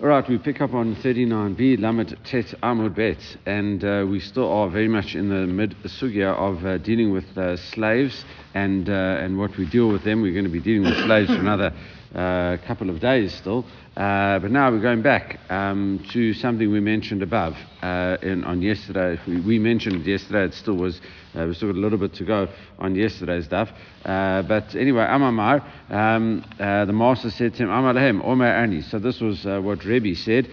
All right, we pick up on 39b, Lamed Tet Amud Bet, and uh, we still are very much in the mid sugya of uh, dealing with uh, slaves and, uh, and what we deal with them. We're going to be dealing with slaves for another uh, couple of days still. Uh, but now we're going back um, to something we mentioned above in, on yesterday. We, we, mentioned yesterday, it still was, we still got a little bit to go on yesterday's stuff. but anyway, Amamar, um, the master said to him, Amalahem, Omer Ani. So this was what Rebbe said,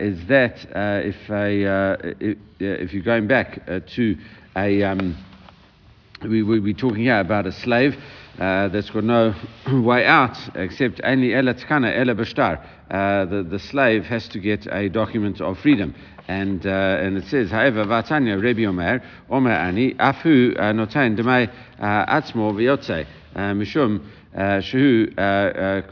is that if, a, if, if, you're going back to a, um, we, we, we're talking here about a slave uh, that's got no way out except only ela tkana ela. Uh, the, slave has to get a document of freedom. And, uh, and it says, however, Vatanya Rebbe Omer, Omer Ani, Afu uh, Notain Demai uh, Atzmo Vyotze, Mishum. Shehu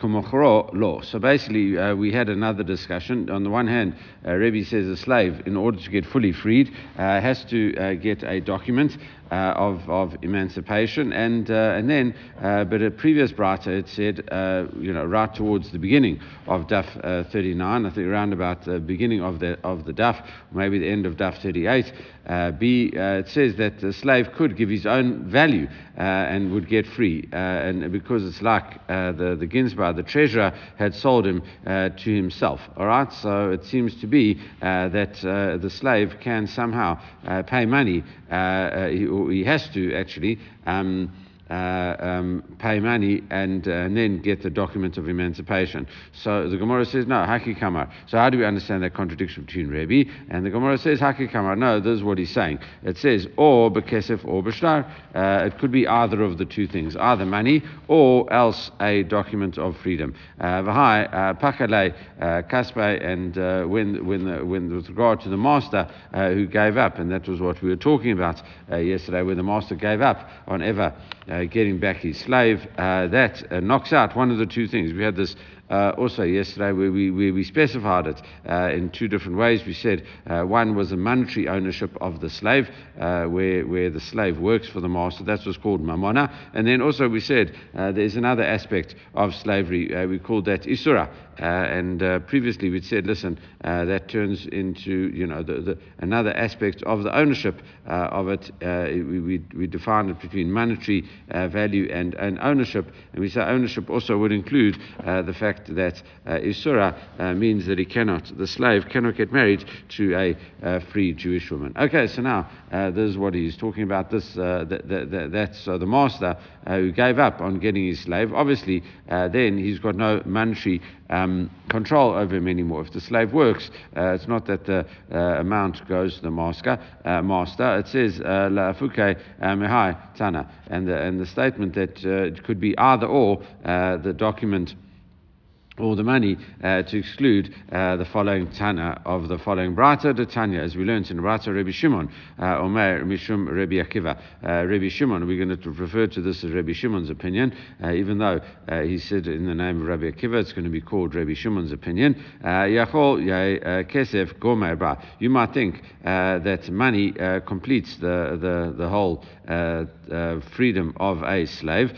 Kumochro law. So basically, uh, we had another discussion. On the one hand, uh, Rebbe says a slave, in order to get fully freed, uh, has to get a document Uh, of, of emancipation. And, uh, and then, uh, but a previous writer it said, uh, you know, right towards the beginning of Daf uh, 39, I think around about the beginning of the, of the Daf, maybe the end of Daf 38, uh, B, uh, it says that the slave could give his own value uh, and would get free. and because it's like the, the Gizbar, the treasurer, had sold him to himself. All right, so it seems to be that the slave can somehow pay money. He, he has to actually. Um, uh, um, pay money and, uh, and, then get the document of emancipation. So the Gemara says, no, Haki Kamar. So how do we understand that contradiction between Rebbe? And the Gemara says, Haki Kamar. No, this is what he's saying. It says, or Bekesef or Bashtar. Uh, it could be either of the two things, either money or else a document of freedom. Uh, Vahai, uh, Pakale, uh, Kaspe, and when, when, when with regard to the master who gave up, and that was what we were talking about yesterday, where the master gave up on ever uh, getting back his slave. Uh, that uh, knocks out one of the two things. We had this uh, also yesterday where we, we specified it uh, in two different ways. We said uh, one was a monetary ownership of the slave, where, where the slave works for the master. That was called mamona. And then also we said there's another aspect of slavery. we called that isura. And previously we'd said, listen, that turns into you know the, the, another aspect of the ownership of it. we, we, we defined it between monetary value and, and ownership. And we say ownership also would include the fact that uh, Isura uh, means that he cannot, the slave cannot get married to a uh, free Jewish woman. Okay, so now uh, this is what he's talking about. This uh, that, that, that's the master uh, who gave up on getting his slave. Obviously, then he's got no monetary um, control over him anymore. If the slave works, uh, it's not that the uh, amount goes to the master. Uh, master. It says la fuke mehai tana, and the and the statement that it could be either or the document or the money uh, to exclude uh, the following Tana of the following Brata de Tanya, as we learned in Brata Rabbi Shimon, uh, Omer Mishum Rabbi Akiva. Uh, Rabbi Shimon, we're going to refer to this as Rabbi Shimon's opinion, uh, even though uh, he said in the name of Rabbi Akiva, it's going to be called Rabbi Shimon's opinion. Gomer You might think that money completes the, the, the whole freedom of a slave.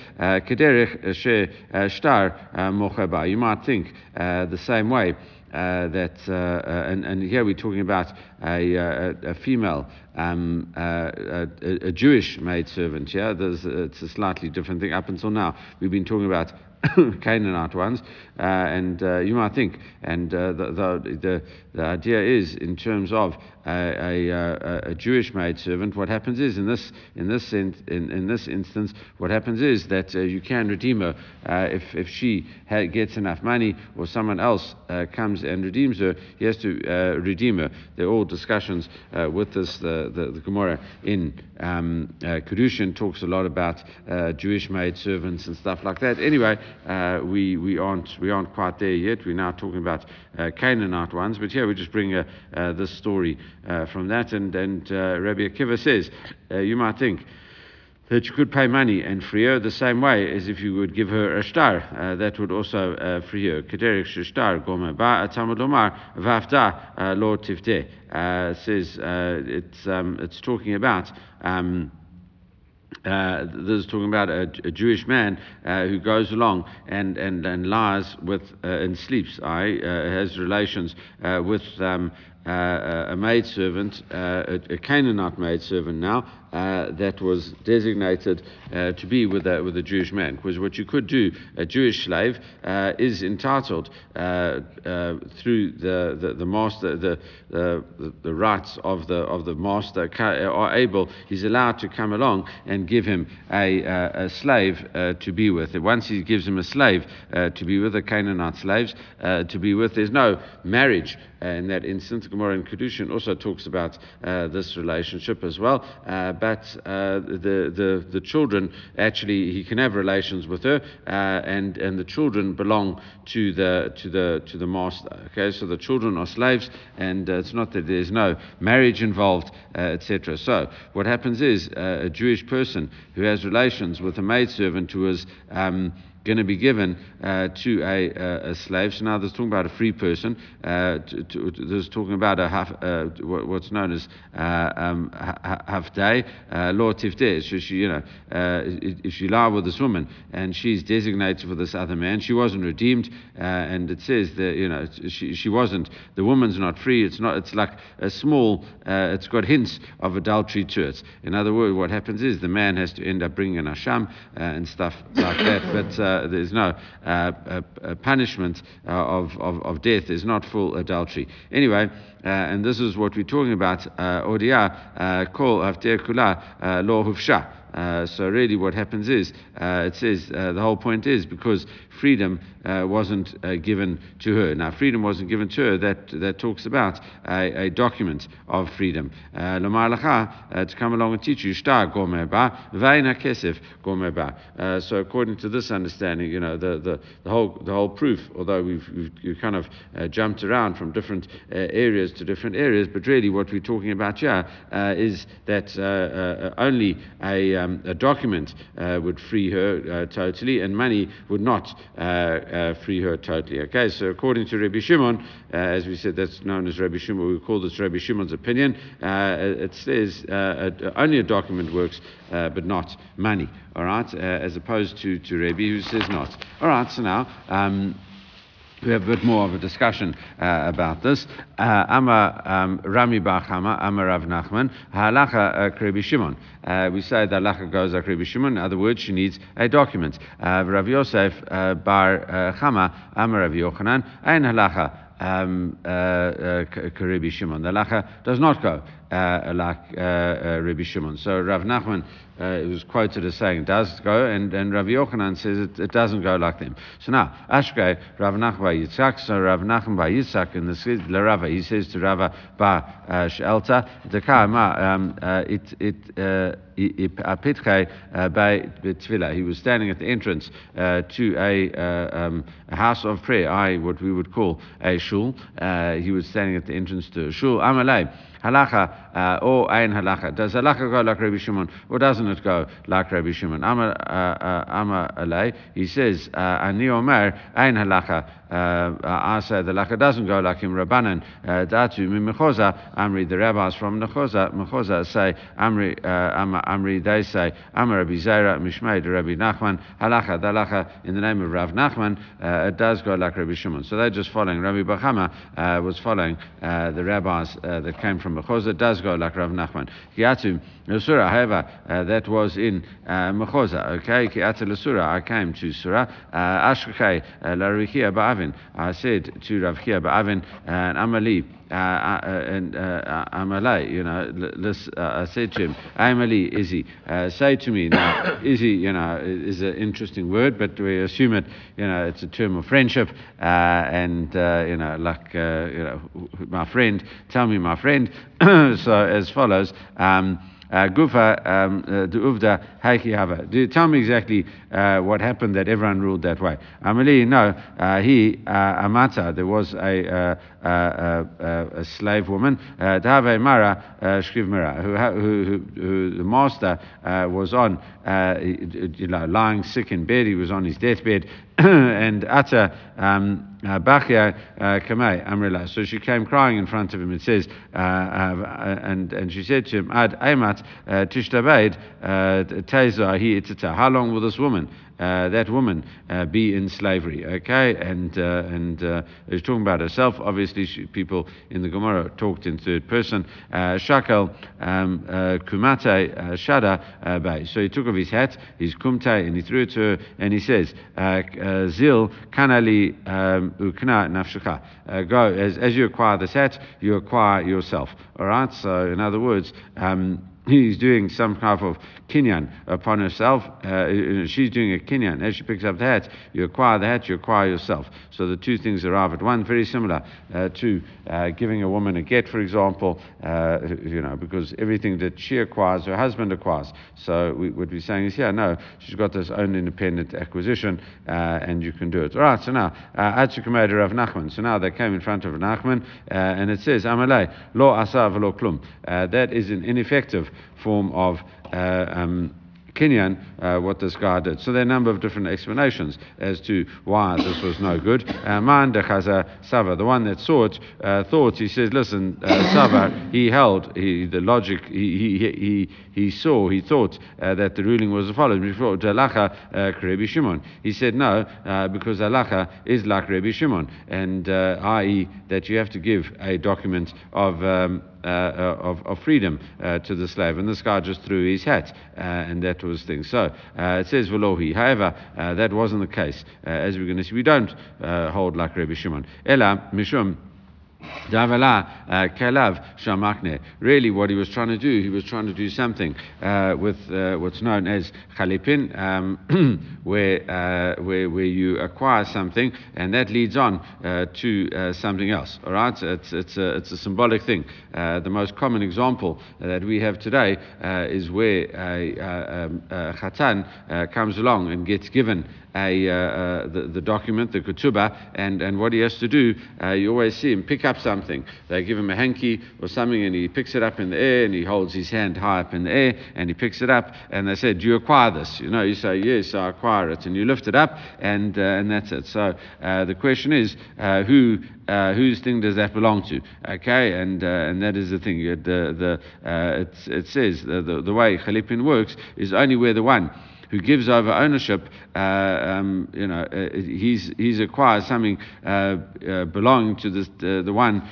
You might think uh, the same way. Uh, that uh, and, and here we're talking about a, a, a female, um, a, a, Jewish maidservant. Yeah, There's, it's a slightly different thing. Up until now, we've been talking about Canaanite ones, uh, and uh, you might think, and uh, the, the, the, the, idea is in terms of a, a, a, Jewish maidservant, what happens is in this in this in, in, in this instance, what happens is that uh, you can redeem her uh, if if she ha- gets enough money or someone else uh, comes and redeems her, he has to redeem her. There are all discussions with this. The, the, the Gemara in um, Kedushin talks a lot about Jewish maid servants and stuff like that. Anyway uh, we, we, aren't, we aren't quite there yet. We're now talking about uh, Canaanite ones, but here we just bring uh, uh this story uh, from that. And, and uh, Rabbi Akiva says, you might think, that you could pay money and free her the same way as if you would give her a shtar. Uh, that would also uh, free her. Kederik shtar gome ba atamad omar vafta lo tivte. Says it's um, it's talking about. Um, uh, this is talking about a, a Jewish man uh, who goes along and, and, and lies with uh, and sleeps, I, uh, has relations uh, with um, uh, a maidservant, uh, a, a Canaanite maidservant now, uh, that was designated uh, to be with a, with a Jewish man. Because what you could do, a Jewish slave uh, is entitled uh, through the, the, the master, the, the, the rights of the, of the master are able, he's allowed to come along and give him a, a slave to be with. Once he gives him a slave to be with, the Canaanite slaves to be with, there's no marriage in that instance. Gemara in Kedushin also talks about this relationship as well but uh, the, the, the children actually, he can have relations with her, uh, and, and the children belong to the, to, the, to the master. Okay, so the children are slaves, and uh, it's not that there's no marriage involved, etc. So what happens is a Jewish person who has relations with a maidservant who is um, going to be given uh, to a, a, a, slave. So now there's talking about a free person. Uh, to, to, talking about a half, uh, what's known as uh, um, half day, uh, law tifdeh. So she, you know, uh, if she lie with this woman and she's designated for this other man, she wasn't redeemed, and it says that you know she, she wasn't. The woman's not free. It's not. It's like a small. it's got hints of adultery to it. In other words, what happens is the man has to end up bringing an asham and stuff like that, but uh, there's no uh, punishment uh, of, of, of, death. There's not full adultery. Anyway, and this is what we're talking about. Odia kol after kula lo hufsha. Uh, so really, what happens is uh, it says uh, the whole point is because freedom uh, wasn't uh, given to her. Now, freedom wasn't given to her. That that talks about a, a document of freedom. to come along and teach you shtar. So according to this understanding, you know the, the, the whole the whole proof. Although we've, we've kind of jumped around from different areas to different areas, but really what we're talking about here is that only a um, a document uh, would free her uh, totally, and money would not uh, free her totally. Okay, so according to Rabbi Shimon, as we said, that's known as Rabbi Shimon. We call this Rabbi Shimon's opinion. it says only a document works, but not money. All right, as opposed to to Rabbi who says not. All right, so now. Um, we have a bit more of a discussion uh, about this. Uh, Ama um, Rami Bar Chama, Ama Rav Nachman, Halacha uh, Shimon. Uh, we say that halacha goes like Rabbi Shimon. In other words, she needs a document. Rav Yosef Bar Chama, Ama Rav Yochanan, Ein Halacha um, Shimon. The halacha does not go uh, like uh, Rabbi Shimon. So Rav Nachman uh, was quoted as saying it does go, and, and Rav Yochanan says it, it doesn't go like them. So now, Ashkei, Rav Nachman bar Yitzhak, so Rav Nachman bar Yitzhak, and this is Rava, he says to Rava by Shelta, um, it, it, by He was standing at the entrance uh, to a, uh, um, a, house of prayer, I what we would call a shul. Uh, he was standing at the entrance to a shul. Amalei halacha uh, or ein halacha. Does halacha go like Rabbi Shimon or doesn't it go like Rabbi Shimon? Ama uh, uh, alei. He says uh, ani omer ein halacha. Uh, uh, I say the halacha doesn't go like him Rabbanan. Datu mi mechoza amri. The rabbis from mechoza mechoza say amri amri. They say amar Rabbi Zera mishmei Rabbi Nachman halacha. The halacha in the name of Rav Nachman it does go like Rabbi Shimon. So they're just following. Rabbi Bachama was following the rabbis that came from from Mechoza does go like Rav Nachman. Kiatu Surah, however, uh, that was in uh, Mechoza. Okay, Kiatu Surah, I came to Surah. Uh, Ashkei uh, Larichia Ba'avin. I said to Rav Chia Ba'avin and Amali. Uh, uh, and uh, Amalai, you know, I said to him, Amali, Izzy, say to me. Now, Izzy, you know, is an interesting word, but we assume it, you know, it's a term of friendship, and, you know, like, you know, my friend, tell me my friend. so, as follows, um, uh, Gufa um, uh, the Uvda Haiki Hava. Tell me exactly uh, what happened that everyone ruled that way? Amali, no, he, Amata, there was a, a, slave woman, Dave Mara Shkiv Mara, who, the master was on, you know, lying sick in bed, he was on his deathbed, and Ata um, uh, Bachya uh, Kamei Amrila. So she came crying in front of him. It says, uh, uh, and and she said to him, Ad Teza Hi. How long will this woman? Uh, that woman uh, be in slavery. Okay, and uh, and uh, he's talking about herself. Obviously, she, people in the Gemara talked in third person. Shakel um, kumate shada bay. So he took off his hat, his kumte, and he threw it to her, and he says, "Zil kanali um, ukna nafshaka." Go as as you acquire this hat, you acquire yourself. All right. So in other words. Um, he's doing some kind of kinyan upon herself. Uh, she's doing a kinyan. As she picks up the hat, you acquire the hat, you acquire yourself. So the two things arrive at one. Very similar uh, to uh, giving a woman a get, for example, uh, you know, because everything that she acquires, her husband acquires. So we, what we're saying is, yeah, no, she's got this own independent acquisition, uh, and you can do it. All right, so now, Atsukameda uh, Rav Nachman. So now they came in front of Nachman, and it says, Amalei, lo asa v'lo klum. That is an ineffective form of uh, um, Kinyan, uh, what this guy did. So there are a number of different explanations as to why this was no good. Uh, Man uh, Sava, the one that saw it, uh, thought, he says, listen, uh, Sava, he held, he, the logic, he, he, he, he saw, he thought uh, that the ruling was Dalacha uh, Shimon. He said no, uh, because Dalacha is like Rabbi Shimon, and uh, i.e., that you have to give a document of. Um, uh, uh, of, of, freedom uh, to the slave. And this guy just threw his hat, uh, and that was thing. So it says Velohi. However, that wasn't the case. as we're going to see, we don't hold like Rabbi Shimon. Ella Mishum. Uh, Shamakne. Really, what he was trying to do, he was trying to do something uh, with uh, what's known as Khalipin, um, where, uh, where, where you acquire something and that leads on uh, to uh, something else. All right? It's, it's, a, it's a symbolic thing. the most common example that we have today is where a, um, a Khatan comes along and gets given a, the, the, document, the ketubah, and, and what he has to do, you always see him pick up something. They give him a hanky or something, and he picks it up in the air, and he holds his hand high up in the air, and he picks it up, and they say, Do you acquire this? You know, you say, Yes, I acquire it, and you lift it up, and, uh, and that's it. So uh, the question is, uh, who uh, whose thing does that belong to? Okay, and uh, and that is the thing. The the uh, it says the, the, the way Khalipin works is only where the one who gives over ownership, uh, um, you know, uh, he's, he's acquired something uh, uh belonging to this, uh, the one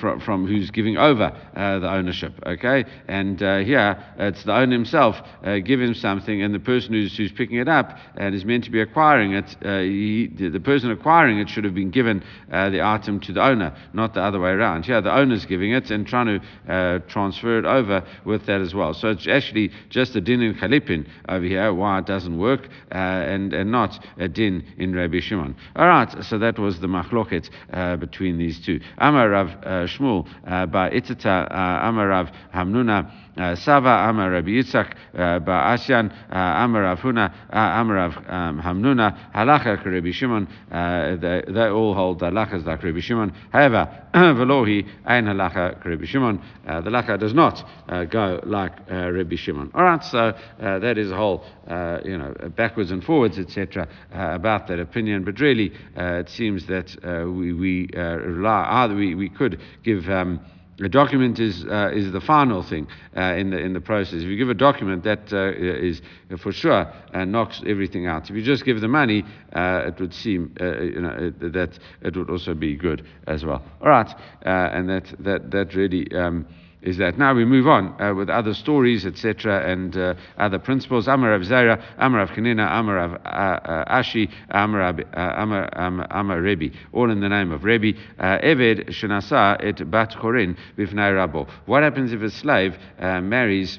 from, from who's giving over the ownership, okay? And here, it's the owner himself giving something, and the person who's, who's picking it up and is meant to be acquiring it, he, the person acquiring it should have been given the item to the owner, not the other way around. Here, the owner's giving it and trying to transfer it over with that as well. So it's actually just a din in Khalipin over here why it doesn't work, uh, and, and not a din in Rabbi Shimon. All right, so that was the machloket uh, between these two. Amar Rav uh, Shmuel by Itata, Amar Rav Hamnuna. Uh, Sava Amar Rabbi Yitzchak uh, Ba'asyan Amar Rav Huna Amar Rav um, Hamnuna Halacha Rabbi Shimon they, all hold the halachas like Rabbi Shimon however Velohi Ein Halacha Rabbi Shimon the halacha does not go like Rabbi Shimon alright so that is a whole uh, you know, backwards and forwards, etc., uh, about that opinion. But really, uh, it seems that uh, we, we rely, either we, we could give. Um, a document is uh, is the final thing uh, in the in the process. If you give a document, that uh, is for sure knocks everything out. If you just give the money, it would seem you know that it would also be good as well. All right, and that that that really. Um, is that now we move on uh, with other stories, etc., and uh, other principles. Amar Rav Zaira, Amar Rav Chanina, Amar Rav uh, uh Ashi, uh, Amar Amar Rebbe, all in the name of Rebbe. Eved Shenasa et Bat korin Bifnai Rabo. What happens if a slave marries?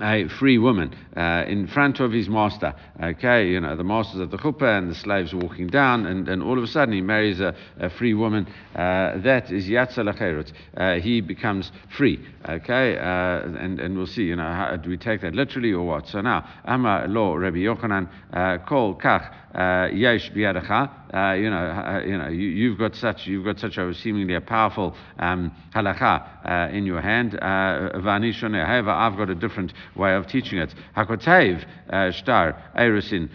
A free woman uh, in front of his master. Okay, you know, the master's at the chuppah and the slave's walking down, and, and all of a sudden he marries a, a free woman. Uh, that is lacherut. Uh, he becomes free. Okay, uh, and, and we'll see, you know, how, do we take that literally or what? So now, Amma lo Rabbi Yochanan, uh, kol kach uh, yesh uh, you know, uh, you know, you, have got such, you've got such a seemingly a powerful um, halakha uh, in your hand. However, I've got a different way of teaching it. Hakotev shtar erusin.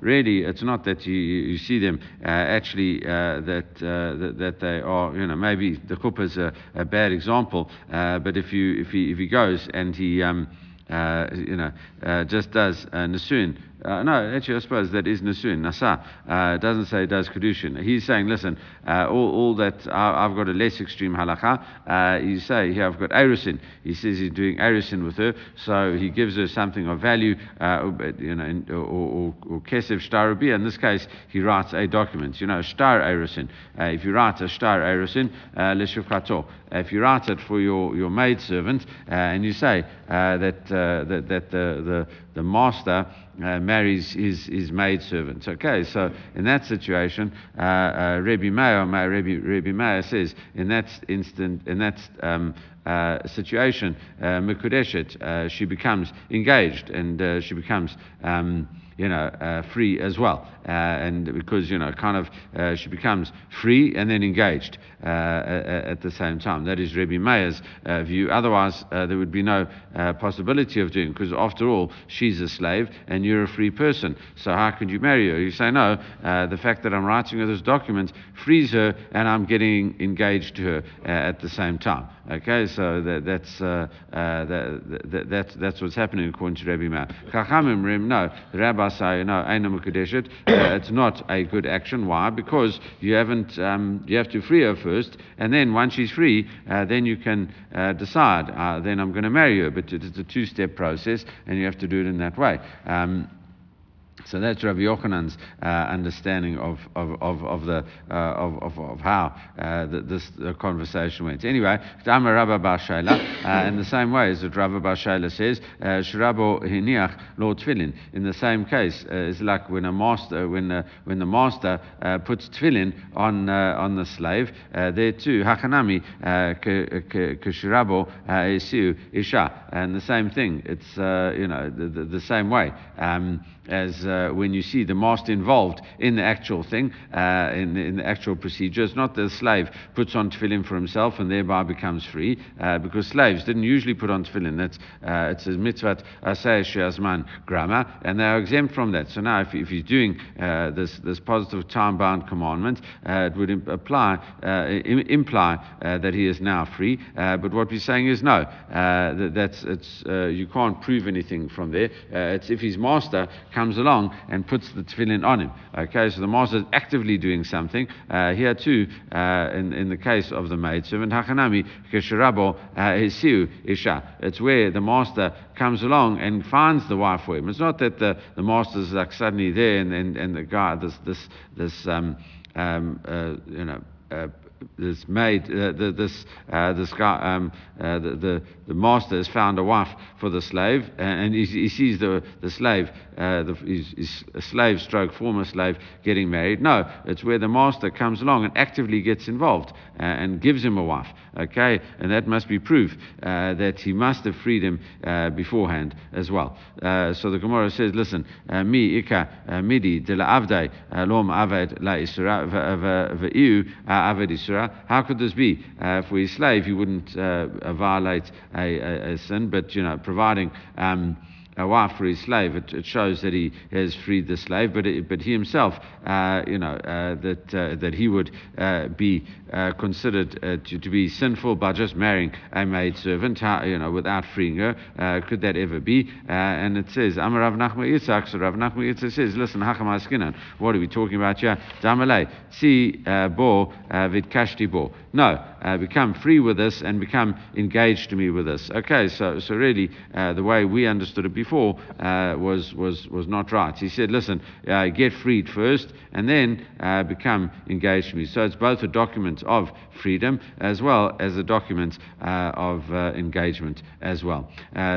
Really, it's not that you, you see them actually that, that, that they are, you know, maybe the chuppah is a, a bad example, but if you if he if he goes and he um, uh, you know, uh, just does uh, Nasun. Uh, no, actually, I suppose that is Nasun, Nasa. Uh, doesn't say does Kedushin. He's saying, listen, uh, all, all that, I, have got a less extreme halakha. Uh, you say, here I've got Erusin. He says he's doing Erusin with her, so he gives her something of value, uh, you know, or, or, or Kesev. In this case, he writes a document, you know, Shtar Erusin. Uh, if you write a Shtar Erusin, Leshivkato. If you write it for your, your maidservant, and you say that, that, that the, the, the master uh, marries his, his maidservant. Okay, so in that situation, uh, uh, Rebbe Meir, Rebbe, Rebbe Meir says, in that instant, in that um, uh, situation, uh, uh, she becomes engaged and uh, she becomes. Um, you know, uh, free as well. Uh, and because, you know, kind of uh, she becomes free and then engaged uh, at the same time. That is Rebbe Meir's uh, view. Otherwise, uh, there would be no possibility of doing because, after all, she's a slave and you're a free person. So how could you marry her? You say, no, the fact that I'm writing her this document frees her and I'm getting engaged to her at the same time. Okay, so that, that's, that, that, that's, that's what's happening according to Rebbe Meir. Chachamim no, the rabbi say, no, uh, it's not a good action. Why? Because you haven't, um, you have to free her first, and then once she's free, uh, then you can uh, decide, uh, then I'm going to marry her. But it's a two step process, and you have to do it in that way. Um, so that's Rabbi Yochanan's uh, understanding of, of, of, of the, uh, of, of, of, how uh, the, this the conversation went. Anyway, Dama Rabba Bashayla, uh, in the same way as what Rabba Bashayla says, uh, Shirabo Hiniach Lord Tfilin. In the same case, uh, it's like when a master, when, when the master puts Tfilin on, on the slave, there too, Hakanami Kishirabo Esiu Isha. And the same thing, it's, you know, the, the, the same way. Um, as uh, when you see the master involved in the actual thing, uh, in, in, the actual procedure. It's not the slave puts on tefillin for himself and thereby becomes free, uh, because slaves didn't usually put on tefillin. That's, uh, it's a mitzvah asay shazman grama, and they are exempt from that. So now, if, if he's doing uh, this, this positive time-bound commandment, uh, it would apply, imply that he is now free. but what we're saying is no, that, that's, it's, you can't prove anything from there. it's if his master comes along and puts the tefillin on him. Okay, so the master is actively doing something. Uh, here too, uh, in, in the case of the maidservant, Hachanami Kesharabo uh, Hesiu Isha. It's where the master comes along and finds the wife for him. It's not that the, the master's like suddenly there and, and, and the guy, this, this, this um, um, uh, you know, uh, this maid, uh, the, this, uh, this guy, um, uh, the, the, the, master has found a wife for the slave, and he, he sees the, the slave, uh, the, his, slave stroke former slave getting married. No, it's where the master comes along and actively gets involved and gives him a wife. Okay, and that must be proof uh, that he must have freed him beforehand as well. so the Gemara says, listen, mi ika midi de la avdai lom aved la isra v'iu aved isra how could this be? Uh, for his slave, he wouldn't uh, violate a, a, a, sin, but you know, providing. Um, a wife for his slave. It, it, shows that he has freed the slave, but it, but he himself, uh, you know, uh, that uh, that he would uh, be uh, considered uh, to, to, be sinful by just marrying a maid servant, you know, without freeing her. could that ever be? and it says, Amar Rav Nachman Yitzhak. So Rav Nachman Yitzhak says, listen, Hakamaskinan. What are we talking about here? Damalei, si bo vidkashti bo. No, uh, become free with this and become engaged to me with this. Okay, so, so really, uh, the way we understood it before uh, was, was, was not right. He said, listen, uh, get freed first and then uh, become engaged to me. So it's both a document of freedom as well as a document uh, of engagement as well.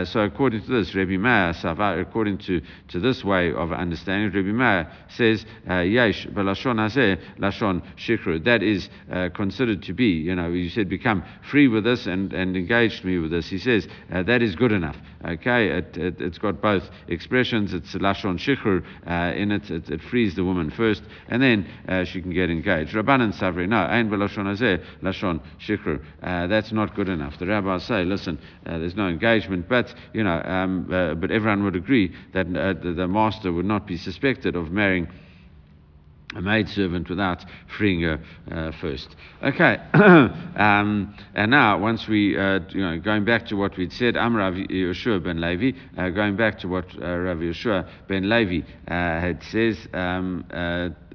so according to this, Rebbe Meir, according to, to this way of understanding, Rabbi Meir says, Yesh, belashon hazeh, lashon shikru. That is considered to be you know, you said become free with us and, and engaged me with us. He says uh, that is good enough. Okay, it, it, it's it's got both expressions. It's lashon Shikru uh, in it. it. it. frees the woman first, and then uh, she can get engaged. Rabbanan savri no, ein belashon azeh lashon shikru. Uh, that's not good enough. The rabbis say, listen, uh, there's no engagement, but you know, um, uh, but everyone would agree that the, the master would not be suspected of marrying a maidservant without freeing her uh, first. Okay, um, and now once we, uh, you know, going back to what we'd said, Amrav Yeshua ben Levi, uh, going back to what uh, Rav Yeshua ben Levi had says, um,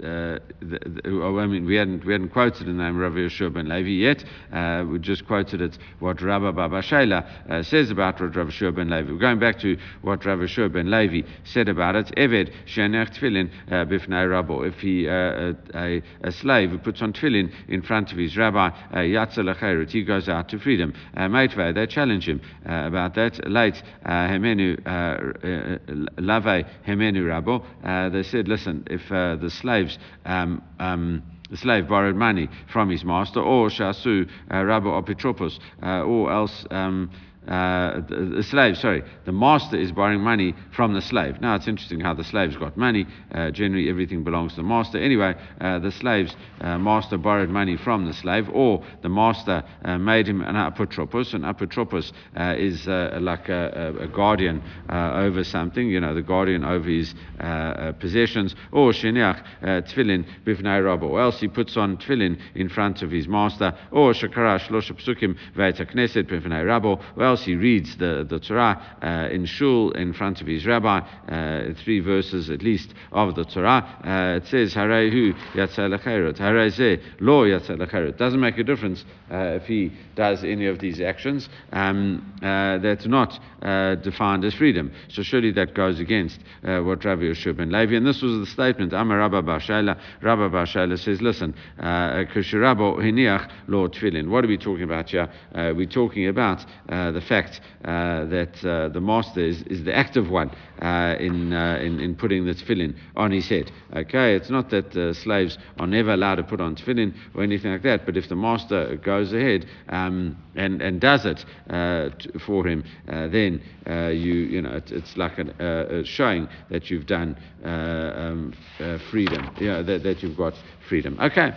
the, the, I mean, we hadn't, we hadn't quoted the name Rav Yeshua ben Levi yet. Uh, we just quoted it, what Rabbi Baba Shela uh, says about Rav Yeshua ben Levi. We're going back to what Rav Yeshua ben Levi said about it. Eved shenech tefillin uh, bifnei rabo. If he, uh, a, a, slave who puts on tefillin in front of his rabbi, yatza he goes out to freedom. Uh, Meitvei, they challenge him about that. Late, hemenu, lave hemenu rabo. They said, listen, if the slaves um, um, the slave borrowed money from his master, or shasu uh, rabo apitropos, uh, or else um, uh, the, slave, sorry, the master is borrowing money from the slave. Now it's interesting how the slaves got money. Uh, generally, everything belongs to the master. Anyway, uh, the slave's uh, master borrowed money from the slave, or the master uh, made him an apotropos. An apotropos is like a, a guardian over something, you know, the guardian over his possessions. Or sheniach tefillin bifnei rabo. Or else he puts on tefillin in front of his master. Or shakarash shlosha psukim ve'et knesset bifnei rabo. Well, else he reads the, the Torah uh, in shul in front of his rabbi, uh, three verses at least of the Torah. Uh, it says, Harehu yatzah Hareze lo yatzah Doesn't make a difference uh, if he does any of these actions. Um, uh, that's not uh, defined as freedom. So surely that goes against what Rabbi Yeshua ben Levi. And this was the statement, Amar Rabba Bashaila. Rabba Bashaila says, listen, Kushirabo hiniach lo tefillin. What are we talking about here? we're talking about the fact uh, that uh, the master is, is the active one uh, in, in, in putting the tefillin on his head. Okay, it's not that slaves are never allowed to put on tefillin or anything like that, but if the master goes ahead um, and, and does it t- for him, then you, you know, it, it's like an, showing that you've done um, freedom, know, that, that you've got freedom. Okay.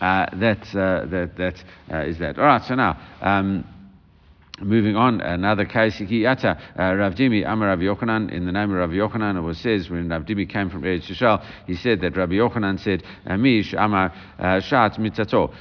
Uh, that, uh, that, that uh, is that. All right, so now. Um, Moving on, another case, Yata, uh, Rav Dimi, Amar Rav Yochanan, in the name of Rav Yochanan, it was says when Rav Dimi came from Eretz Yisrael, he said that Rav Yochanan said, Amish Amar uh, Shat Mitzato.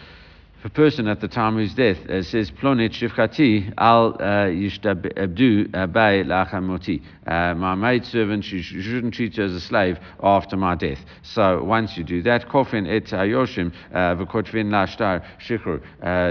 A person at the time of his death uh, says, Plonit shivchati al uh, yishtabdu uh, bay lachamoti, my maid servant, you shouldn't treat her as a slave after my death. So once you do that, kofin et ayoshim v'kotvin lashtar shikhr.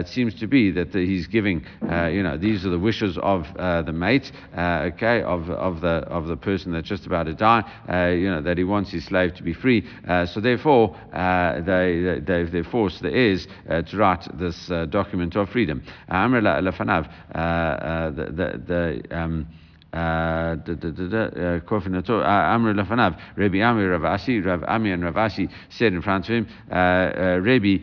It seems to be that the, he's giving, uh, you know, these are the wishes of uh, the mate, uh, okay, of, of, the, of the person that's just about to die, you know, that he wants his slave to be free. so therefore, they, they, they force the heirs to write this uh, document of freedom. Amr uh, uh, the, the, the um, Uh, uh, uh, Lafanav, Rabbi Amir Ravasi, Rav Ami and Ravasi said in front of him, Rabbi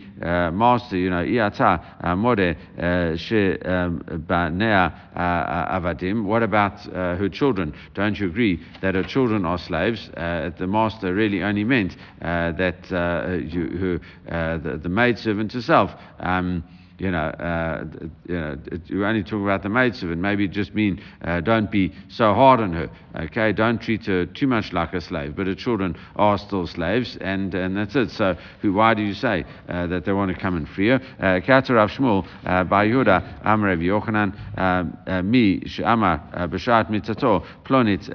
Master, you know, Iata More She um, Banea Avadim. What about her children? Don't you agree that her children are slaves? the master really only meant that you, her, the, the maidservant herself. Um, you know, uh, you know, you only talk about the maidservant. Maybe it just mean uh, don't be so hard on her. Okay, don't treat her too much like a slave. But her children are still slaves, and, and that's it. So who, why do you say uh, that they want to come and free her? Uh, Kater uh, by Yochanan uh, mi plonit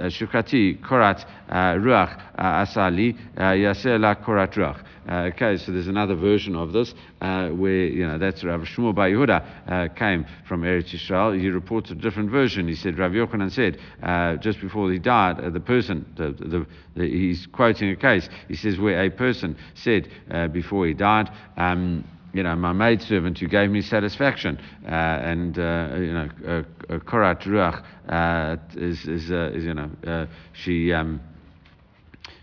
korat ruach asali yaseh la korat ruach. Uh, okay, so there's another version of this where, you know, that's Rav Shmuel Bar Yehuda uh, came from Eretz Yisrael. He reports a different version. He said, Rav Yochanan said, uh, just before he died, uh, the person, the, the, the, he's quoting a case, he says, where a person said uh, before he died, um, you know, my maidservant who gave me satisfaction, uh, and uh, you know, uh, Korat Ruach is, is, is, you know, she. Um,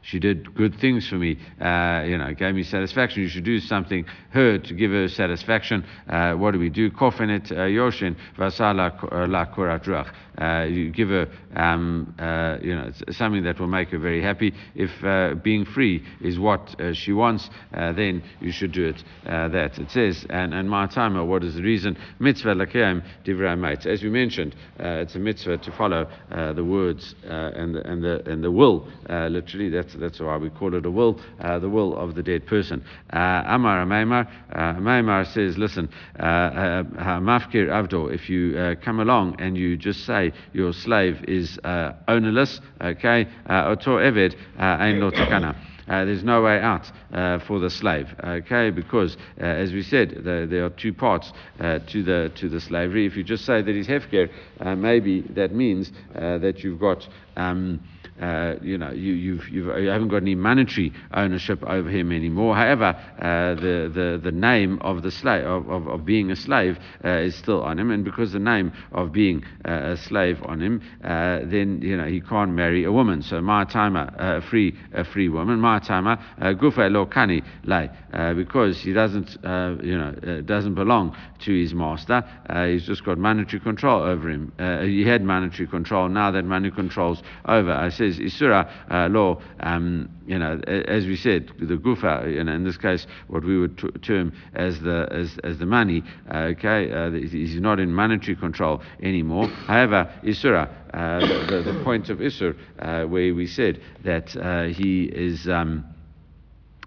she did good things for me, uh, you know, gave me satisfaction. You should do something her to give her satisfaction. Uh, what do we do? Kofenet uh, yoshin vasala la kurat Uh, you give her, um, uh, you know, something that will make her very happy. If uh, being free is what uh, she wants, uh, then you should do it. that it says, and and my timer. What is the reason? Mitzvah lakeim divrei As we mentioned, it's a mitzvah to follow the words and the, and the and the will. literally, that's that's why we call it a will. the will of the dead person. Amar Amaymar. Amaymar says, listen, mafkir avdo. If you come along and you just say your slave is ownerless, okay, oto eved ein lo takana. Uh, there's no way out uh, for the slave, okay? Because, uh, as we said, the, there are two parts uh, to the to the slavery. If you just say that he's hefker, uh, maybe that means uh, that you've got. Um, uh, you know, you, you've, you've, you haven't got any monetary ownership over him anymore. However, uh, the, the, the name of the slave, of, of, of being a slave, uh, is still on him. And because the name of being uh, a slave on him, uh, then, you know, he can't marry a woman. So, my timer, a free, a free woman, my timer, gufa lo kani lay, because he doesn't, you know, doesn't belong to his master. he's just got monetary control over him. he had monetary control. Now that money control's over, I says Isura uh, law, um, you know, as we said, the gufa, you know, in this case, what we would t- term as the as, as the money, uh, okay, uh, he's not in monetary control anymore. However, Isura, uh, the, the, point of Isur, uh, where we said that uh, he is. Um,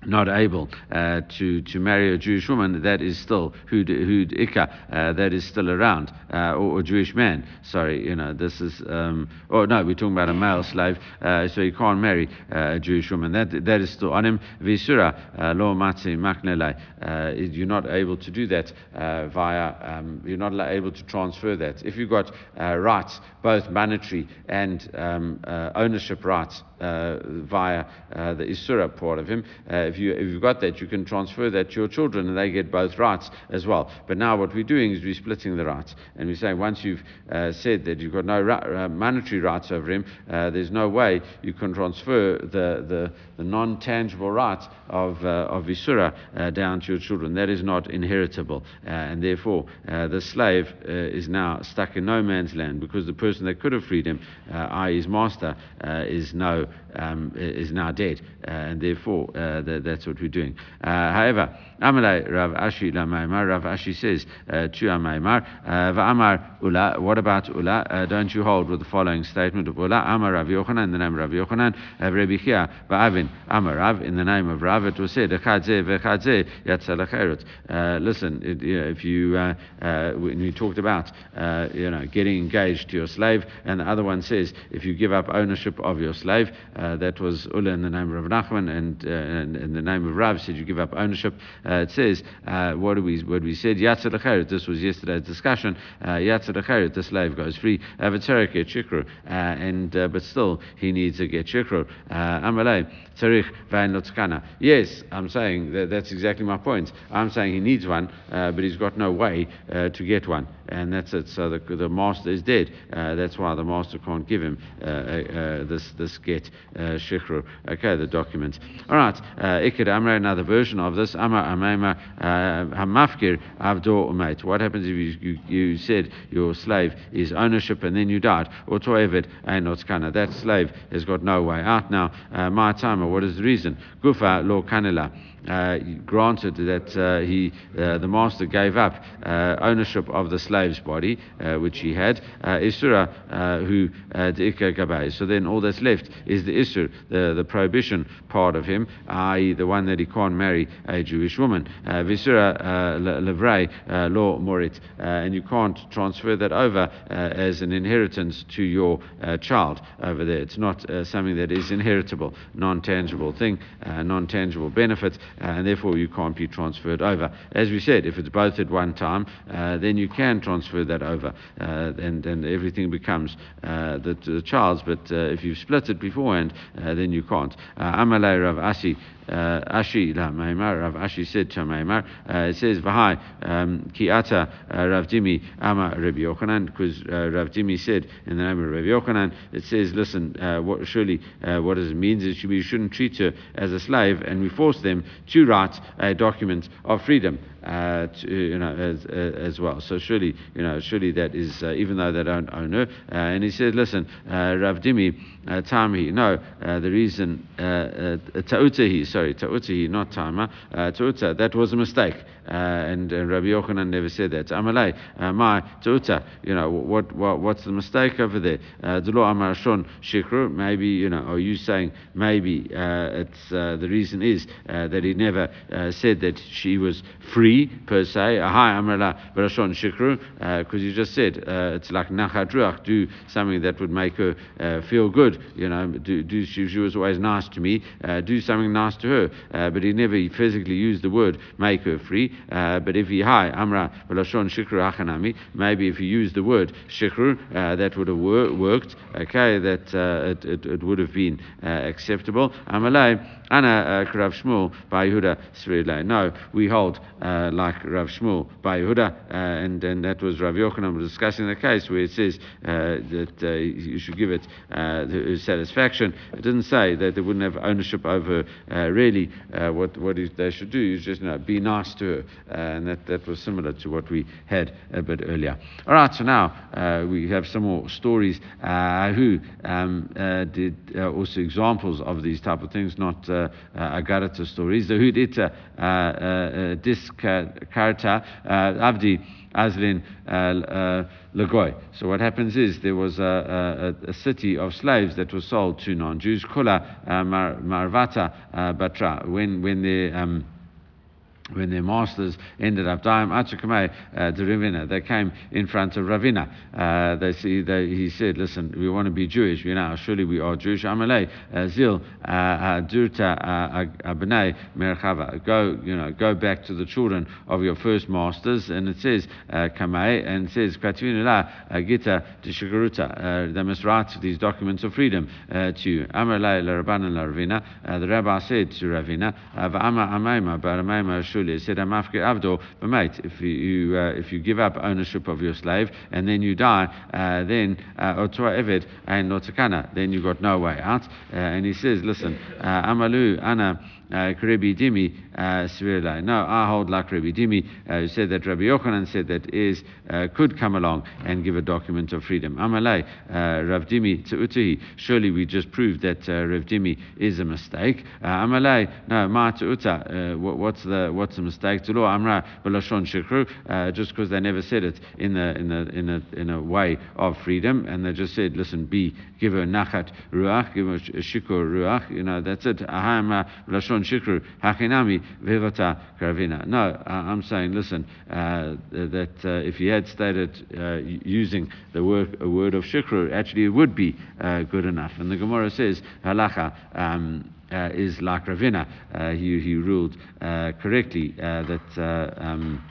not able uh, to to marry a Jewish woman, that is still who who uh, that is still around, uh, or a Jewish man. Sorry, you know this is. Um, oh no, we're talking about a male slave, uh, so you can't marry uh, a Jewish woman. That that is still on him. Visura uh, lo matzi maknele. You're not able to do that via. Um, you're not able to transfer that. If you've got rights, both monetary and um, ownership rights via the isura part of him if, you, if you've got that, you can transfer that to your children and they get both rights as well. But now what we're doing is we're splitting the rights. And we're saying once you've uh, said that you've got no ra- uh, monetary rights over him, uh, there's no way you can transfer the, the, the non tangible rights of, uh, of Isura uh, down to your children. That is not inheritable. Uh, and therefore, the slave is now stuck in no man's land because the person that could have freed him, i.e., his master, is, no, um, is now dead. and therefore, the that's what we're doing. Uh, however, Amalai Rav Ashi Lamaimar, Rav Ashi says uh, to Amaimar, uh, Va'amar Ula, what about Ula? Uh, don't you hold with the following statement of Ula? Amar Rav Yochanan, in the name of Rav Yochanan, Rabbi Chia, Va'avin, Amar Rav, in the name of Rav, it was said, Echadze v'echadze yatzalacherut. Listen, it, you know, if you, uh, uh, when we talked about, uh, you know, getting engaged to your slave, and the other one says, if you give up ownership of your slave, that was Ula in the name of Rav Nachman, and, and in the name of Rav said you give up ownership. Uh, it says, uh, what do we what we said? Yatzar This was yesterday's discussion. Uh, Yatzar the slave goes free. Avatarek get shikru, uh, and uh, but still he needs to get shikru. Uh, Amalei tzarich vain lotzkana. Yes, I'm saying that that's exactly my point. I'm saying he needs one, but he's got no way to get one and that's it. So the, the master is dead. Uh, that's why the master can't give him uh, uh, this this get uh, Uh, shikru. Okay, the document. All right. Uh, Iked Amra, another version of this. Amar Amema uh, Hamafkir Avdor Umait. What happens if you, you, you, said your slave is ownership and then you died? Or Toevid Ainotkana. That slave has got no way out now. My timer, what is the reason? Gufa Lo Kanila uh, granted that uh, he, uh, the master gave up uh, ownership of the slave's body, uh, which he had, uh, Isura, who Gabay. So then all that's left is the Isur, the, the prohibition part of him, i.e., the one that he can't marry a Jewish woman. Visura Levrei law morit, and you can't transfer that over as an inheritance to your child over there. It's not something that is inheritable, non tangible thing, non tangible benefit uh, and therefore you can't be transferred over. As we said, if it's both at one time, uh, then you can transfer that over, uh, and, and everything becomes the, the child's. But if you've split it beforehand, then you can't. Amalei Rav Asi uh, Ashi la Maimar, Rav Ashi said to Maimar, uh, it says, Vahai, um, ki ata uh, Rav Dimi ama Rabbi Yochanan, because uh, Rav Dimi said in the name of Rabbi Yochanan, it says, listen, uh, what, surely uh, what it means is we shouldn't treat her as a slave, and we force them to write a uh, document of freedom uh, to, you know, as, uh, as well. So surely, you know, surely that is, uh, even though they don't own her. Uh, and he said, listen, uh, Rav Dimi, uh, Tami, no, uh, the reason, uh, uh, Ta'utahi, sorry, Ta'utahi, not Tama, uh, Ta'uta, that was a mistake. Uh, and uh, Rabbi Yochanan never said that. Amalei, uh, my Ta'uta, you know, what, what, what's the mistake over there? Delo Amar Shon Shikru, maybe, you know, are you saying maybe uh, it's, uh, the reason is uh, that he never uh, said that she was free per se. Hi, Amrala Barashon Shikru, because you just said uh, it's like Nachat Ruach, do something that would make her uh, feel good. You know, do, do she, she was always nice to me, uh, do something nice to her. Uh, but he never physically used the word make her free. Uh, but if he, hi, Amra Barashon Shikru Achanami, maybe if he used the word Shikru, uh, that would have wor- worked, okay, that uh, it, it, it would have been uh, acceptable. Amalei, Anna uh, Rav Shmuel bar Yehuda. No, we hold uh, like Rav Shmuel bar Yehuda, uh, and, and that was Rav Yochanan discussing the case where it says uh, that uh, you should give it uh, satisfaction. It didn't say that they wouldn't have ownership over uh, really uh, what, what they should do is just know, be nice to her, uh, and that, that was similar to what we had a bit earlier. All right, so now uh, we have some more stories uh, who um, uh, did uh, also examples of these type of things, not Agarata stories. The Hud Ita Diskarta Avdi Azlin uh, uh, Lagoy. So what happens is there was a, a, a city of slaves that was sold to non-Jews, Kula uh, Marvata Batra, when, when they... Um, when their masters ended up dying, uh, they came in front of Ravina. Uh, they see, they, he said, "Listen, we want to be Jewish. You know, surely we are Jewish. Uh, zil uh, uh, durta uh, abnei merchava. Go, you know, go back to the children of your first masters." And it says Kamei, and it says Katvinu la gita tishigaruta. They must write these documents of freedom to you. Amalei la Rabbanan la Ravina. The rabbi said to Ravina, "V'ama amaima, but it said Amafke Avdo, but mate, if you uh, if you give up ownership of your slave and then you die, uh, then Otoa Eved and Notakana, then you got no way out. Uh, and he says, listen, Amalu Ana. Uh, Rabbi Dimi uh, Svirlai. No, I hold like Rabbi Dimi, uh, who said that Rabbi Yochanan said that is could come along and give a document of freedom. Amalei, Rav Dimi Tu'utahi. Surely we just proved that Rav Dimi is a mistake. Amalei, no, Ma what, what's the what's the mistake? Law Amra Balashon Shikru. Just because they never said it in the in the in a in a way of freedom, and they just said, listen, be give her nachat ruach, give her shikur ruach. You know, that's it. Ahama Balashon Shikru Hachinami Vivata Karavina. No, I'm saying, listen, uh, that uh, if he had stated uh, using the word, a word of Shikru, actually it would be uh, good enough. And the Gemara says, halacha. Um, uh, is like Ravina. Uh, he, he ruled correctly that. Um,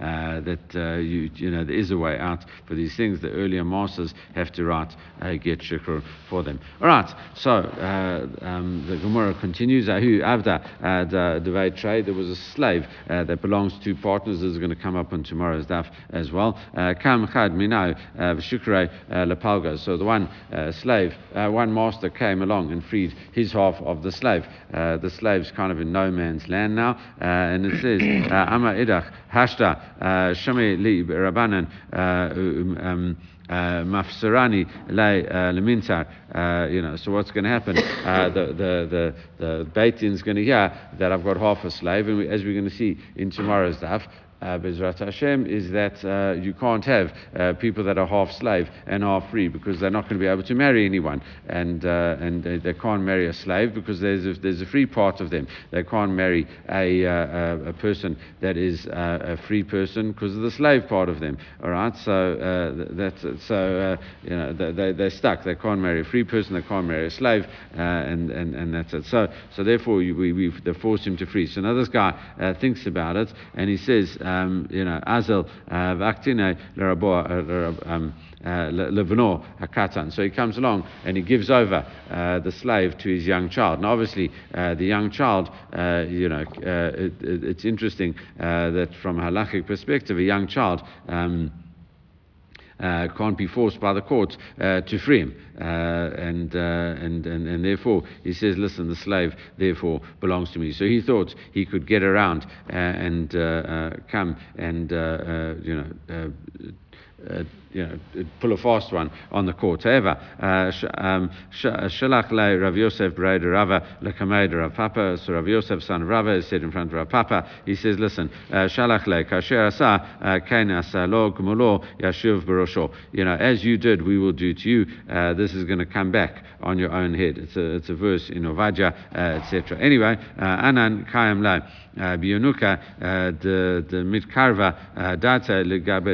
uh, that uh, you, you know there is a way out for these things. The earlier masters have to write uh, get shikr for them. All right, so uh, um, the Gemara continues. Ahu avda the trade. There was a slave uh, that belongs to partners. This is going to come up on tomorrow's daf as well. Uh, Kam chad minau v'shikre lepalga. So the one slave, one master came along and freed his half of the slave. the slave's kind of in no man's land now, and it says Ama idach hashta. Uh, Shame li Rabbanan uh, um, um uh, Mafsarani Lemintar. You know, so what's going to happen? Uh, the the the the Beitin is going to hear that I've got half a slave, and we, as we're going to see in tomorrow's daf, uh, Bezrat Hashem, is that uh, you can't have uh, people that are half slave and half free because they're not going to be able to marry anyone, and uh, and they, they, can't marry a slave because there's a, there's a free part of them. They can't marry a uh, a person that is a free person because of the slave part of them. All right, so that's so you know they they're stuck. They can't marry a free person. They can't marry a slave, and and and that's it. So so therefore we we they force him to free. So now this guy thinks about it and he says. Um, you know, Azel, Vaktine, um, Levano Hakatan. So he comes along and he gives over uh, the slave to his young child. Now, obviously, uh, the young child, uh, you know, it, it's interesting that from a halachic perspective, a young child. Um, uh, Uh, can't be forced by the court uh, to free him. Uh, and, uh, and, and, and therefore, he says, listen, the slave therefore belongs to me. So he thought he could get around uh, and come and, you know, uh, you know, pull a fast one on the court. However, uh, um, Shalach le Rav Yosef Breda Rava lekamed Rav Papa. So Rav Yosef son of Rava is said in front of Rav Papa. He says, "Listen, uh, Shalach le kasher asa uh, kain asa lo gmulo yashuv barosho. You know, as you did, we will do to you. Uh, this is going to come back on your own head. It's a it's a verse in Ovadia, etc. Anyway, anan kayam le. Bionuka, the the mitkarva data legabe.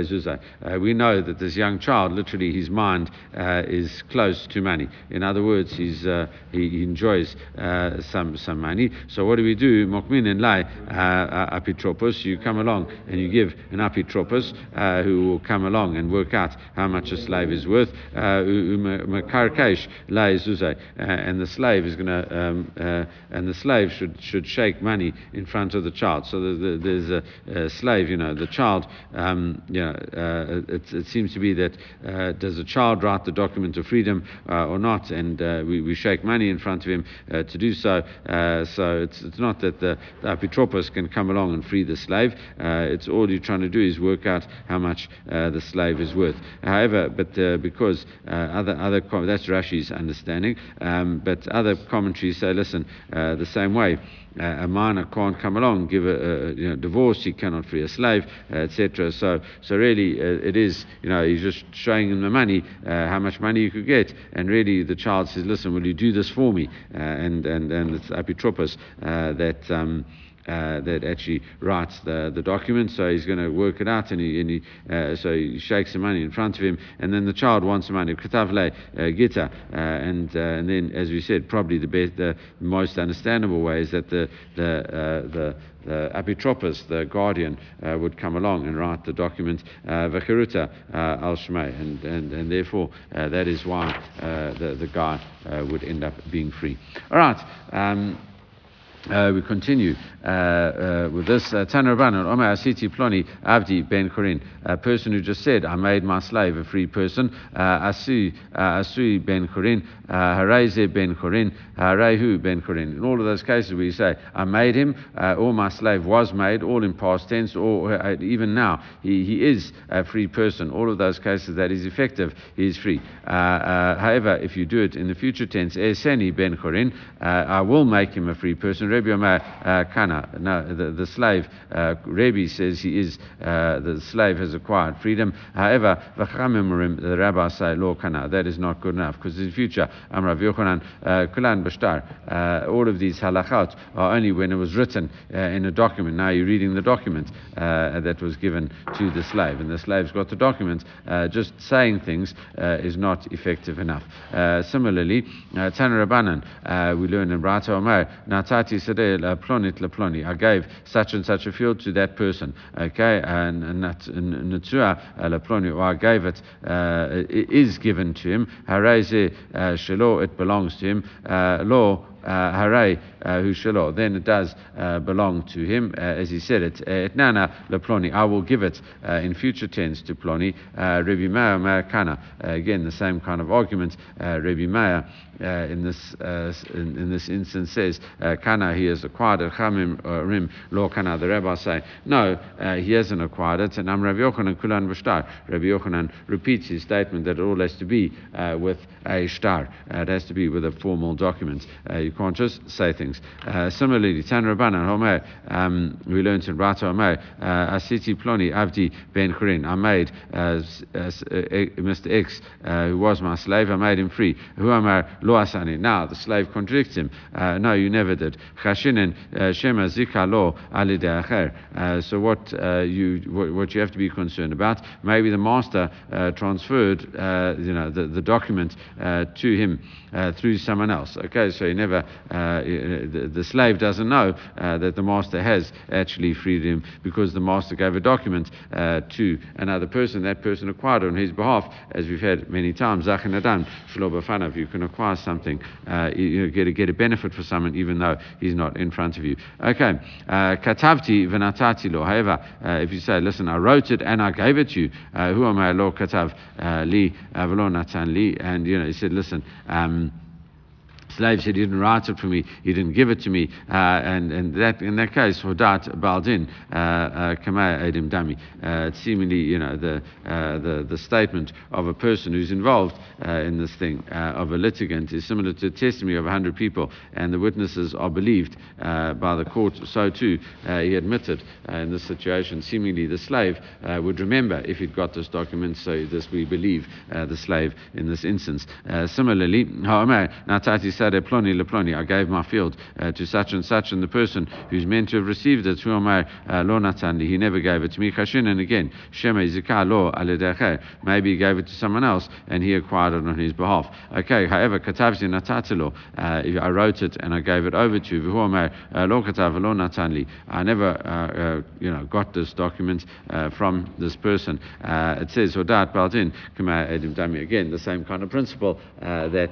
We know that this young child, literally, his mind uh, is close to money. In other words, he's, uh, he, enjoys uh, some, some money. So what do we do? Mokmin and lai uh, apitropos. You come along and you give an apitropos uh, who will come along and work out how much a slave is worth. Makarkesh lai zuzai. And the slave is going to, um, and the slave should, should shake money in front of the child. So the, the, there's a, a, slave, you know, the child, um, you know, it, it seems to be that uh, does a child write the document of freedom uh, or not? And uh, we, we shake money in front of him uh, to do so. Uh, so it's, it's not that the, the apitropos can come along and free the slave. it's all you're trying to do is work out how much the slave is worth. However, but because other other that's Rashi's understanding, um, but other commentaries say, listen, the same way uh, a minor can't come along, give a, a you know, divorce, he cannot free a slave, etc. So, so really, uh, it is, you know, he's just showing him the money, uh, how much money you could get, and really the child says, listen, will you do this for me? Uh, and, and, and it's Apitropos that. Um, uh, that actually writes the, the document. So he's going to work it out, and he, and he uh, so he shakes the money in front of him, and then the child wants the money. Katavle uh, gita, uh, and uh, and then as we said, probably the best, the most understandable way is that the the the the apitropos, the guardian, uh, would come along and write the document Vakiruta uh, al Shmei, and, and, and therefore uh, that is why the, the guy would end up being free. All right. Um, uh, we continue uh, uh, with this. Uh, Tanur Banan, Omer Asiti Ploni Abdi Ben Korin, a person who just said, I made my slave a free person. Uh, Asui, uh, Ben Korin, Hareze Ben Korin, Harehu Ben Korin. In all of those cases you say, I made him, or my slave was made, all in past tense, or even now, he, he is a free person. All of those cases that is effective, he is free. however, if you do it in the future tense, Eseni Ben Korin, I will make him a free person. Rebbe Omer uh, Kana. No, the, the slave, uh, Rebbe says he is, uh, the slave has acquired freedom. However, the rabbis say, Lo Kana, that is not good enough because in the future, Amrav Yochanan, uh, Kulan Bashtar, uh, all of these halachot are only when it was written uh, in a document. Now you're reading the document that was given to the slave, and the slave's got the document. just saying things is not effective enough. similarly, uh, Tanur Rabbanan, we learn in Brata Omer, Natati plonit leploni. I gave such and such a field to that person. Okay, and natsua leploni, or I gave it, uh, it is given to him. Uh, shelo, it belongs to him. Uh, uh, hare uh, hushalo, then it does uh, belong to him, uh, as he said it. Etnana leploni, I will give it in future tense to ploni. Rebbe Meir Me'akana, again the same kind of argument. Rebbe Meir uh, in this uh, in, in, this instance says uh, kana he has acquired it chamim rim. Lo kana the rabbi say no he hasn't acquired it. And I'm Rabbi Yochanan kulan v'shtar. Rabbi Yochanan repeats his statement that it all has to be with a shtar. It has to be with a formal document. You just say things. Uh, similarly, Tan Rabbanan Homer, um, we learned in Rata Homer, uh, Asiti Ploni Avdi Ben Kurin, I made uh, Mr. X, uh, who was my slave, I made him free. Who Amar Lo Asani. Now the slave contradicts him. Uh, no, you never did. Chashinin Shema Zika Lo Ali So what you what, you have to be concerned about? Maybe the master transferred, you know, the, the document to him through someone else. Okay, so he never uh, the, the, slave doesn't know uh, that the master has actually freed him because the master gave a document uh, to another person. That person acquired on his behalf, as we've had many times. You can acquire something, uh, you get, a, get a benefit for someone even though he's not in front of you. Okay, uh, katavti v'natati lo. However, if you say, listen, I wrote it and I gave it to you, who am I, lo katav li v'lo natan li, and you know, he said, listen. Um, slave said, He didn't write it for me, he didn't give it to me. Uh, and, and that, in that case, Hodat Baldin, uh, uh, Edim Dami. Uh, it's seemingly, you know, the, uh, the, the statement of a person who's involved uh, in this thing, uh, of a litigant, is similar to a testimony of 100 people, and the witnesses are believed by the court. So too, he admitted in this situation, seemingly the slave would remember if he'd got this document, so this we believe the slave in this instance. similarly, how am I? Natati said, Ploni leploni, I gave my field uh, to such and such, and the person who's meant to have received it, lo natandi, he never gave it to me. Chashin, and again, shema lo maybe he gave it to someone else and he acquired it on his behalf. Okay, however, katavzi natatilo, uh, I wrote it and I gave it over to you. lo lo natandi, I never, uh, uh, you know, got this document uh, from this person. Uh, it says, Hodat Baldin, again, the same kind of principle that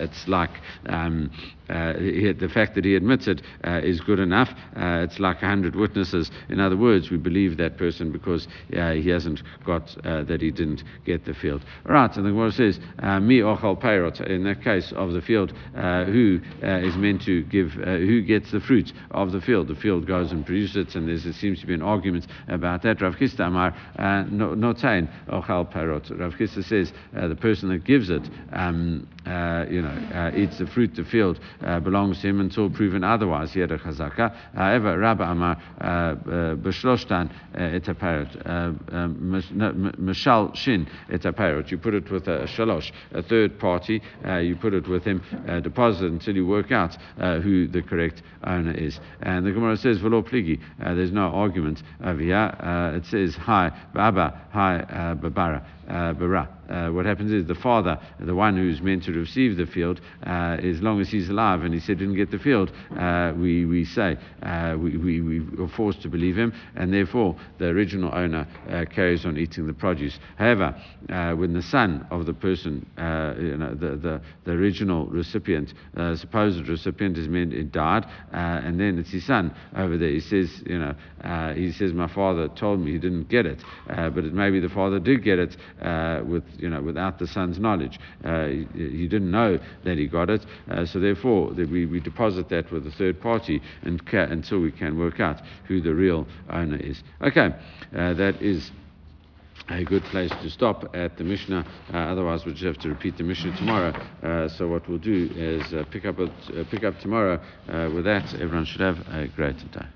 it's like um, he, the fact that he admits it uh, is good enough. Uh, it's like a hundred witnesses. In other words, we believe that person because uh, he hasn't got uh, that he didn't get the field. Right, and the Gemara says, uh, "Mi ochal peirot." In that case of the field, who is meant to give? who gets the fruits of the field? The field goes and produces it, and there seems to be an argument about that. Rav Chisda Amar notain ochal peirot. Rav Chisda says the person that gives it, um, you know, eats the fruit, the field uh, belongs to him until proven otherwise. He had a chazaka. However, Rabbi Amar uh, uh, b'shloshtan uh, et uh, mashal um, shin et You put it with a shalosh, a third party. Uh, you put it with him, deposit until you work out who the correct owner is. And the Gemara says, "V'lo pligi." There's no argument over here. it says, "Hi, Baba, hi, Babara." Uh, bara. Uh, what happens is the father, the one who's meant to receive the field, uh, as long as he's alive and he said didn't get the field, uh, we, we say uh, we, we, we are forced to believe him, and therefore the original owner uh, carries on eating the produce. However, when the son of the person, you know, the, the, the original recipient, supposed recipient is meant it died, and then it's his son over there. He says, you know, he says, my father told me he didn't get it, but it, maybe the father did get it uh, with, you know, without the son's knowledge. Uh, he, he, didn't know that he got it, uh, so therefore we, we deposit that with a third party and ca- until we can work out who the real owner is. Okay, uh, that is a good place to stop at the Mishnah. Uh, otherwise, we'll just have to repeat the Mishnah tomorrow. Uh, so what we'll do is uh, pick up a, pick up tomorrow. with that, everyone should have a great day.